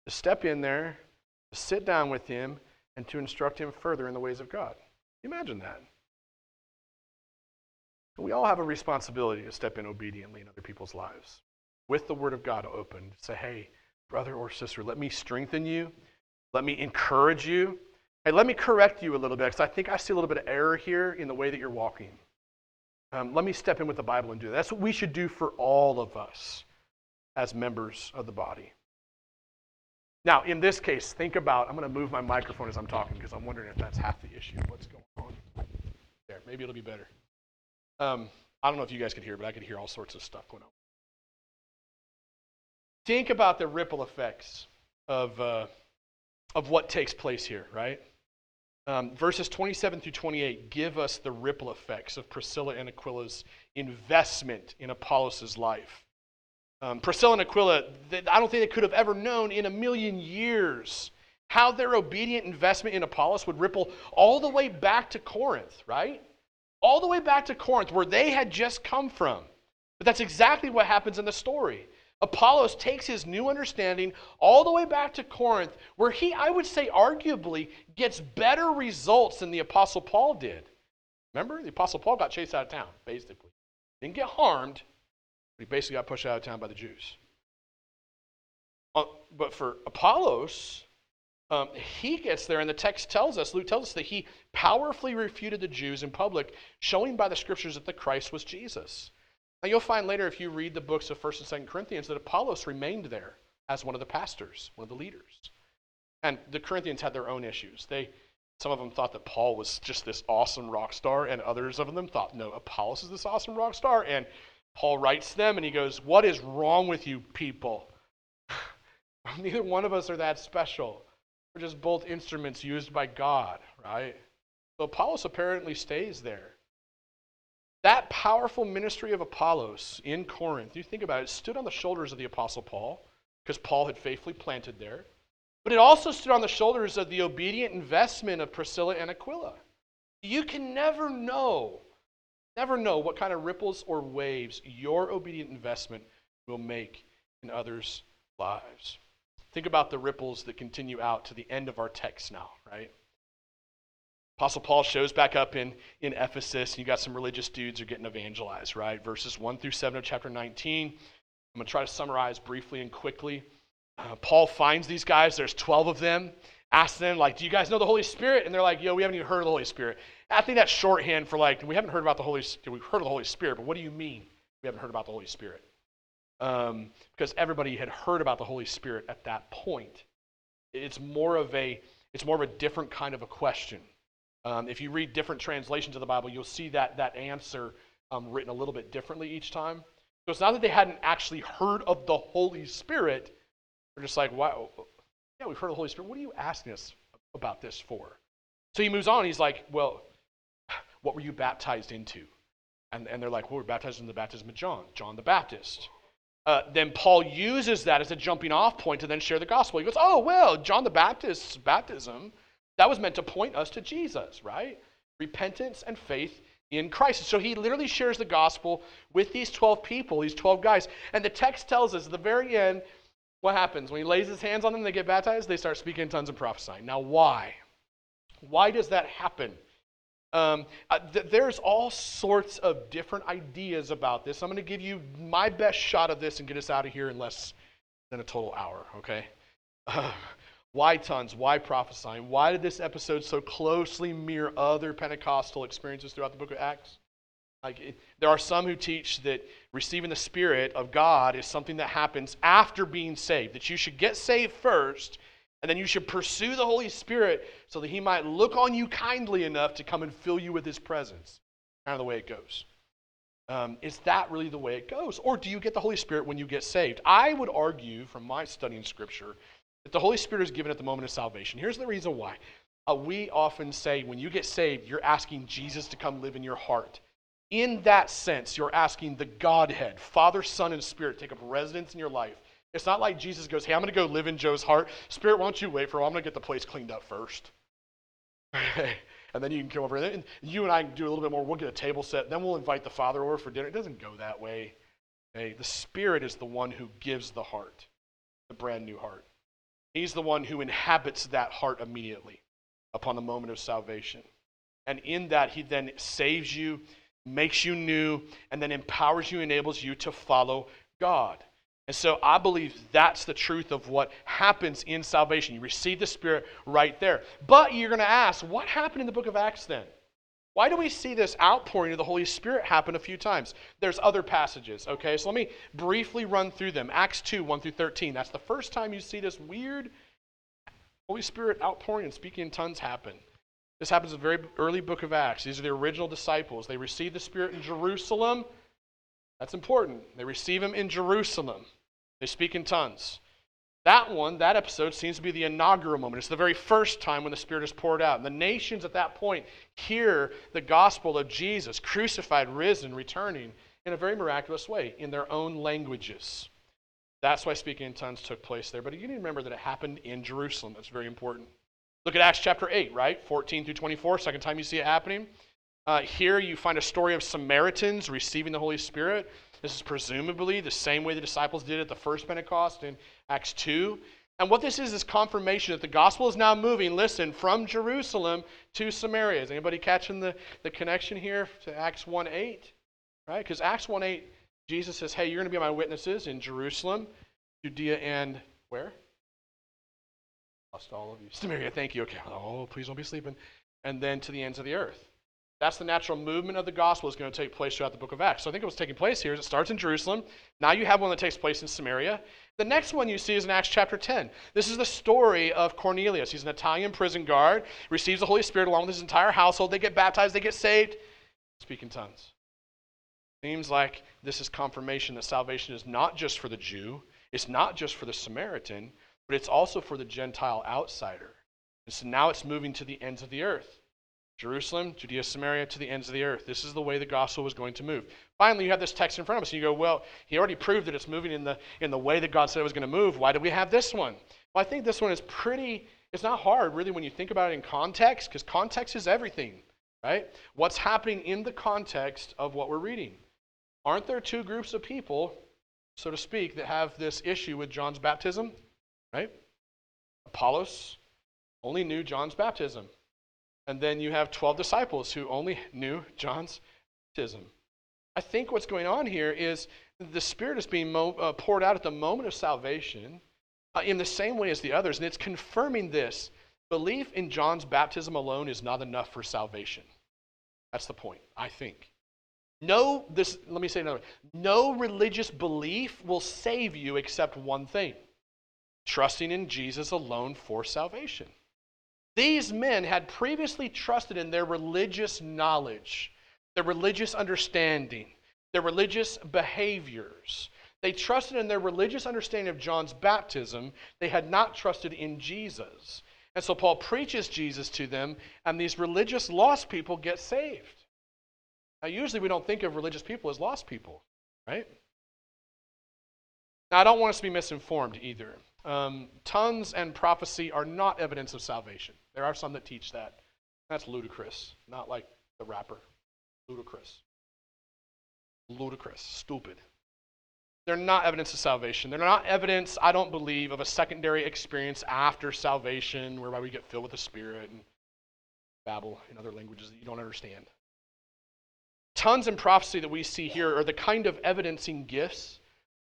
to step in there, to sit down with him, and to instruct him further in the ways of God. Imagine that. We all have a responsibility to step in obediently in other people's lives with the Word of God open. Say, hey, brother or sister, let me strengthen you. Let me encourage you. Hey, let me correct you a little bit because I think I see a little bit of error here in the way that you're walking. Um, let me step in with the Bible and do that. That's what we should do for all of us as members of the body. Now, in this case, think about I'm going to move my microphone as I'm talking because I'm wondering if that's half the issue. What's going on? There, maybe it'll be better. Um, I don't know if you guys could hear, but I could hear all sorts of stuff going on. Think about the ripple effects of, uh, of what takes place here, right? Um, verses 27 through 28 give us the ripple effects of Priscilla and Aquila's investment in Apollos' life. Um, Priscilla and Aquila, they, I don't think they could have ever known in a million years how their obedient investment in Apollos would ripple all the way back to Corinth, right? All the way back to Corinth, where they had just come from. But that's exactly what happens in the story. Apollos takes his new understanding all the way back to Corinth, where he, I would say, arguably gets better results than the Apostle Paul did. Remember, the Apostle Paul got chased out of town, basically. Didn't get harmed, but he basically got pushed out of town by the Jews. Uh, but for Apollos, um, he gets there, and the text tells us, Luke tells us that he powerfully refuted the Jews in public, showing by the scriptures that the Christ was Jesus. Now, you'll find later if you read the books of 1st and 2nd Corinthians that Apollos remained there as one of the pastors, one of the leaders. And the Corinthians had their own issues. They, some of them thought that Paul was just this awesome rock star, and others of them thought, no, Apollos is this awesome rock star. And Paul writes them and he goes, What is wrong with you people? Neither one of us are that special. We're just both instruments used by God, right? So Apollos apparently stays there. That powerful ministry of Apollos in Corinth, you think about it, stood on the shoulders of the Apostle Paul, because Paul had faithfully planted there. But it also stood on the shoulders of the obedient investment of Priscilla and Aquila. You can never know, never know what kind of ripples or waves your obedient investment will make in others' lives. Think about the ripples that continue out to the end of our text now, right? Apostle Paul shows back up in, in Ephesus, and you got some religious dudes are getting evangelized, right? Verses 1 through 7 of chapter 19. I'm going to try to summarize briefly and quickly. Uh, Paul finds these guys, there's 12 of them, asks them, like, do you guys know the Holy Spirit? And they're like, yo, we haven't even heard of the Holy Spirit. I think that's shorthand for like, we haven't heard about the Holy Spirit. We've heard of the Holy Spirit, but what do you mean we haven't heard about the Holy Spirit? Um, because everybody had heard about the Holy Spirit at that point. It's more of a, it's more of a different kind of a question. Um, if you read different translations of the Bible, you'll see that, that answer um, written a little bit differently each time. So it's not that they hadn't actually heard of the Holy Spirit. They're just like, wow, yeah, we've heard of the Holy Spirit. What are you asking us about this for? So he moves on. He's like, well, what were you baptized into? And, and they're like, well, we're baptized in the baptism of John, John the Baptist. Uh, then Paul uses that as a jumping off point to then share the gospel. He goes, oh, well, John the Baptist's baptism that was meant to point us to Jesus, right? Repentance and faith in Christ. So he literally shares the gospel with these 12 people, these 12 guys. And the text tells us at the very end what happens. When he lays his hands on them, they get baptized, they start speaking in tongues and prophesying. Now, why? Why does that happen? Um, uh, th- there's all sorts of different ideas about this. I'm going to give you my best shot of this and get us out of here in less than a total hour, okay? Uh, Why tongues? Why prophesying? Why did this episode so closely mirror other Pentecostal experiences throughout the book of Acts? Like it, there are some who teach that receiving the Spirit of God is something that happens after being saved, that you should get saved first, and then you should pursue the Holy Spirit so that He might look on you kindly enough to come and fill you with His presence. Kind of the way it goes. Um, is that really the way it goes? Or do you get the Holy Spirit when you get saved? I would argue, from my studying Scripture, that the Holy Spirit is given at the moment of salvation. Here's the reason why. Uh, we often say when you get saved, you're asking Jesus to come live in your heart. In that sense, you're asking the Godhead, Father, Son, and Spirit, take up residence in your life. It's not like Jesus goes, Hey, I'm going to go live in Joe's heart. Spirit, why don't you wait for a while? I'm going to get the place cleaned up first. and then you can come over. And you and I can do a little bit more. We'll get a table set. Then we'll invite the Father over for dinner. It doesn't go that way. Okay? The Spirit is the one who gives the heart, the brand new heart. He's the one who inhabits that heart immediately upon the moment of salvation. And in that, he then saves you, makes you new, and then empowers you, enables you to follow God. And so I believe that's the truth of what happens in salvation. You receive the Spirit right there. But you're going to ask, what happened in the book of Acts then? Why do we see this outpouring of the Holy Spirit happen a few times? There's other passages, okay? So let me briefly run through them. Acts 2, 1 through 13. That's the first time you see this weird Holy Spirit outpouring and speaking in tongues happen. This happens in the very early book of Acts. These are the original disciples. They receive the Spirit in Jerusalem. That's important. They receive Him in Jerusalem. They speak in tongues. That one, that episode, seems to be the inaugural moment. It's the very first time when the Spirit is poured out. And the nations at that point hear the gospel of Jesus, crucified, risen, returning, in a very miraculous way, in their own languages. That's why speaking in tongues took place there. But you need to remember that it happened in Jerusalem. That's very important. Look at Acts chapter 8, right? 14 through 24, second time you see it happening. Uh, here you find a story of Samaritans receiving the Holy Spirit. This is presumably the same way the disciples did at the first Pentecost in Acts 2. And what this is is confirmation that the gospel is now moving, listen, from Jerusalem to Samaria. Is anybody catching the, the connection here to Acts 1 8? Right? Because Acts 1 8, Jesus says, Hey, you're going to be my witnesses in Jerusalem, Judea, and where? Lost all of you. Samaria, thank you. Okay. Oh, please don't be sleeping. And then to the ends of the earth. That's the natural movement of the gospel is going to take place throughout the book of Acts. So I think what's taking place here is it starts in Jerusalem. Now you have one that takes place in Samaria. The next one you see is in Acts chapter 10. This is the story of Cornelius. He's an Italian prison guard, receives the Holy Spirit along with his entire household. They get baptized, they get saved, speak in tongues. Seems like this is confirmation that salvation is not just for the Jew, it's not just for the Samaritan, but it's also for the Gentile outsider. And so now it's moving to the ends of the earth. Jerusalem, Judea, Samaria, to the ends of the earth. This is the way the gospel was going to move. Finally, you have this text in front of us, and you go, well, he already proved that it's moving in the, in the way that God said it was going to move. Why do we have this one? Well, I think this one is pretty, it's not hard, really, when you think about it in context, because context is everything, right? What's happening in the context of what we're reading. Aren't there two groups of people, so to speak, that have this issue with John's baptism, right? Apollos only knew John's baptism. And then you have 12 disciples who only knew John's baptism. I think what's going on here is the Spirit is being mo- uh, poured out at the moment of salvation uh, in the same way as the others. And it's confirming this. Belief in John's baptism alone is not enough for salvation. That's the point, I think. No, this, let me say another way. No religious belief will save you except one thing trusting in Jesus alone for salvation. These men had previously trusted in their religious knowledge, their religious understanding, their religious behaviors. They trusted in their religious understanding of John's baptism. They had not trusted in Jesus. And so Paul preaches Jesus to them, and these religious lost people get saved. Now, usually we don't think of religious people as lost people, right? Now, I don't want us to be misinformed either. Um, tongues and prophecy are not evidence of salvation. There are some that teach that. That's ludicrous, not like the rapper. Ludicrous. Ludicrous. Stupid. They're not evidence of salvation. They're not evidence, I don't believe, of a secondary experience after salvation whereby we get filled with the Spirit and babble in other languages that you don't understand. Tongues and prophecy that we see here are the kind of evidencing gifts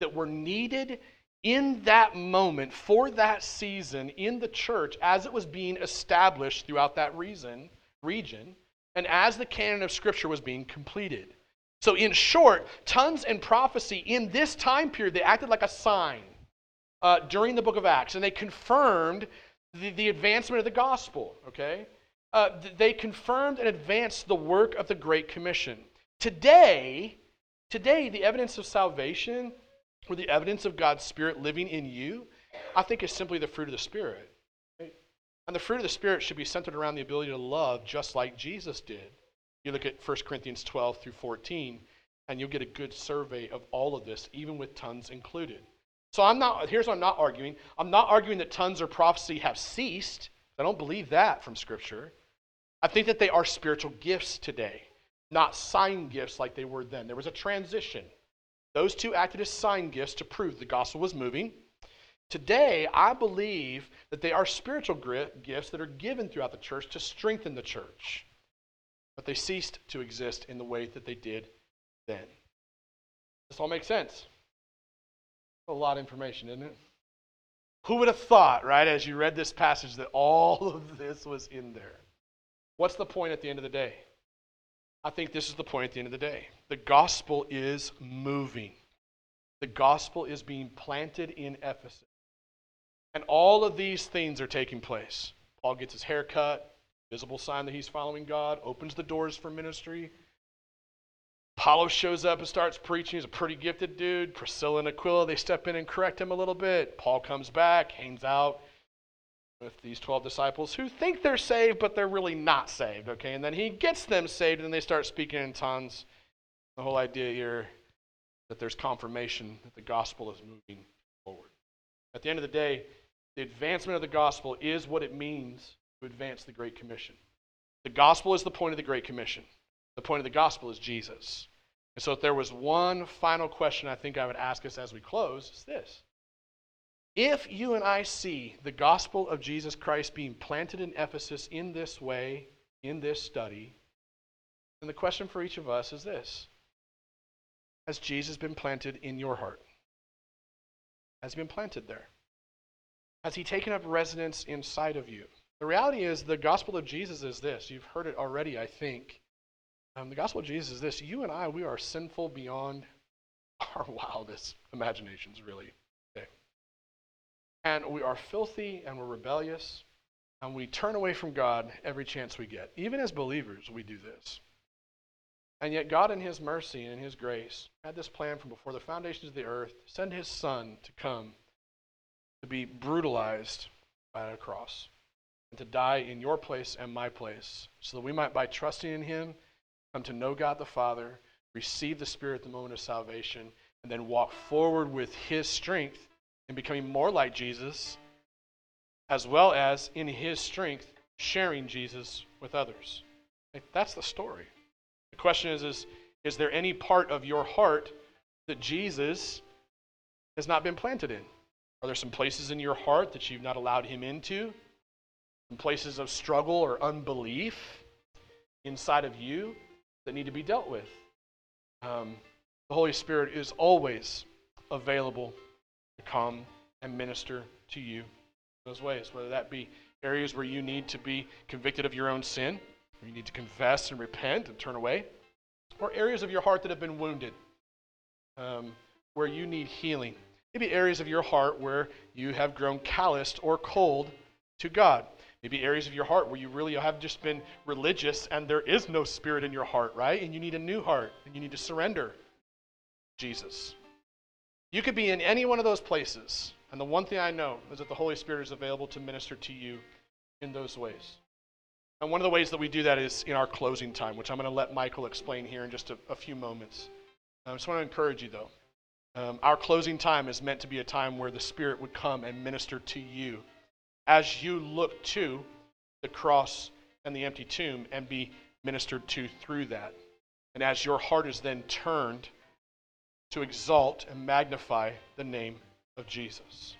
that were needed in that moment, for that season, in the church, as it was being established throughout that reason, region, and as the canon of Scripture was being completed. So, in short, tongues and prophecy in this time period, they acted like a sign uh, during the book of Acts, and they confirmed the, the advancement of the gospel, okay? Uh, they confirmed and advanced the work of the Great Commission. Today, today, the evidence of salvation or the evidence of God's Spirit living in you, I think is simply the fruit of the Spirit. And the fruit of the Spirit should be centered around the ability to love just like Jesus did. You look at 1 Corinthians 12 through 14, and you'll get a good survey of all of this, even with tongues included. So I'm not, here's what I'm not arguing. I'm not arguing that tongues or prophecy have ceased. I don't believe that from Scripture. I think that they are spiritual gifts today, not sign gifts like they were then. There was a transition. Those two acted as sign gifts to prove the gospel was moving. Today, I believe that they are spiritual gifts that are given throughout the church to strengthen the church. But they ceased to exist in the way that they did then. This all makes sense? A lot of information, isn't it? Who would have thought, right, as you read this passage, that all of this was in there? What's the point at the end of the day? I think this is the point at the end of the day. The gospel is moving. The gospel is being planted in Ephesus. And all of these things are taking place. Paul gets his hair cut, visible sign that he's following God, opens the doors for ministry. Apollos shows up and starts preaching. He's a pretty gifted dude. Priscilla and Aquila, they step in and correct him a little bit. Paul comes back, hangs out, with these 12 disciples who think they're saved, but they're really not saved, okay? And then he gets them saved, and they start speaking in tongues. The whole idea here that there's confirmation that the gospel is moving forward. At the end of the day, the advancement of the gospel is what it means to advance the Great Commission. The gospel is the point of the Great Commission. The point of the gospel is Jesus. And so, if there was one final question I think I would ask us as we close, it's this if you and I see the gospel of Jesus Christ being planted in Ephesus in this way, in this study, then the question for each of us is this Has Jesus been planted in your heart? Has he been planted there? Has he taken up residence inside of you? The reality is, the gospel of Jesus is this. You've heard it already, I think. Um, the gospel of Jesus is this. You and I, we are sinful beyond our wildest imaginations, really. And we are filthy and we're rebellious and we turn away from God every chance we get. Even as believers, we do this. And yet, God, in His mercy and in His grace, had this plan from before the foundations of the earth send His Son to come to be brutalized by a cross and to die in your place and my place so that we might, by trusting in Him, come to know God the Father, receive the Spirit at the moment of salvation, and then walk forward with His strength in becoming more like Jesus, as well as in His strength sharing Jesus with others. That's the story. The question is, is Is there any part of your heart that Jesus has not been planted in? Are there some places in your heart that you've not allowed him into? Some places of struggle or unbelief inside of you that need to be dealt with? Um, the Holy Spirit is always available come and minister to you those ways, whether that be areas where you need to be convicted of your own sin you need to confess and repent and turn away, or areas of your heart that have been wounded, um, where you need healing. Maybe areas of your heart where you have grown calloused or cold to God. Maybe areas of your heart where you really have just been religious and there is no spirit in your heart, right? And you need a new heart and you need to surrender Jesus. You could be in any one of those places. And the one thing I know is that the Holy Spirit is available to minister to you in those ways. And one of the ways that we do that is in our closing time, which I'm going to let Michael explain here in just a, a few moments. I just want to encourage you, though. Um, our closing time is meant to be a time where the Spirit would come and minister to you as you look to the cross and the empty tomb and be ministered to through that. And as your heart is then turned to exalt and magnify the name of Jesus.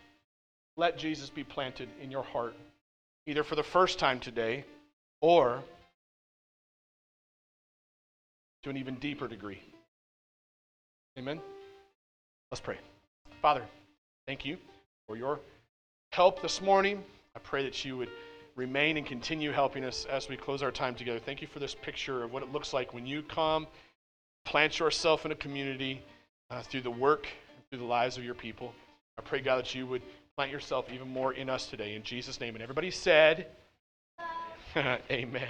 Let Jesus be planted in your heart, either for the first time today or to an even deeper degree. Amen? Let's pray. Father, thank you for your help this morning. I pray that you would remain and continue helping us as we close our time together. Thank you for this picture of what it looks like when you come, plant yourself in a community uh, through the work, through the lives of your people. I pray, God, that you would plant yourself even more in us today. In Jesus' name. And everybody said, Amen.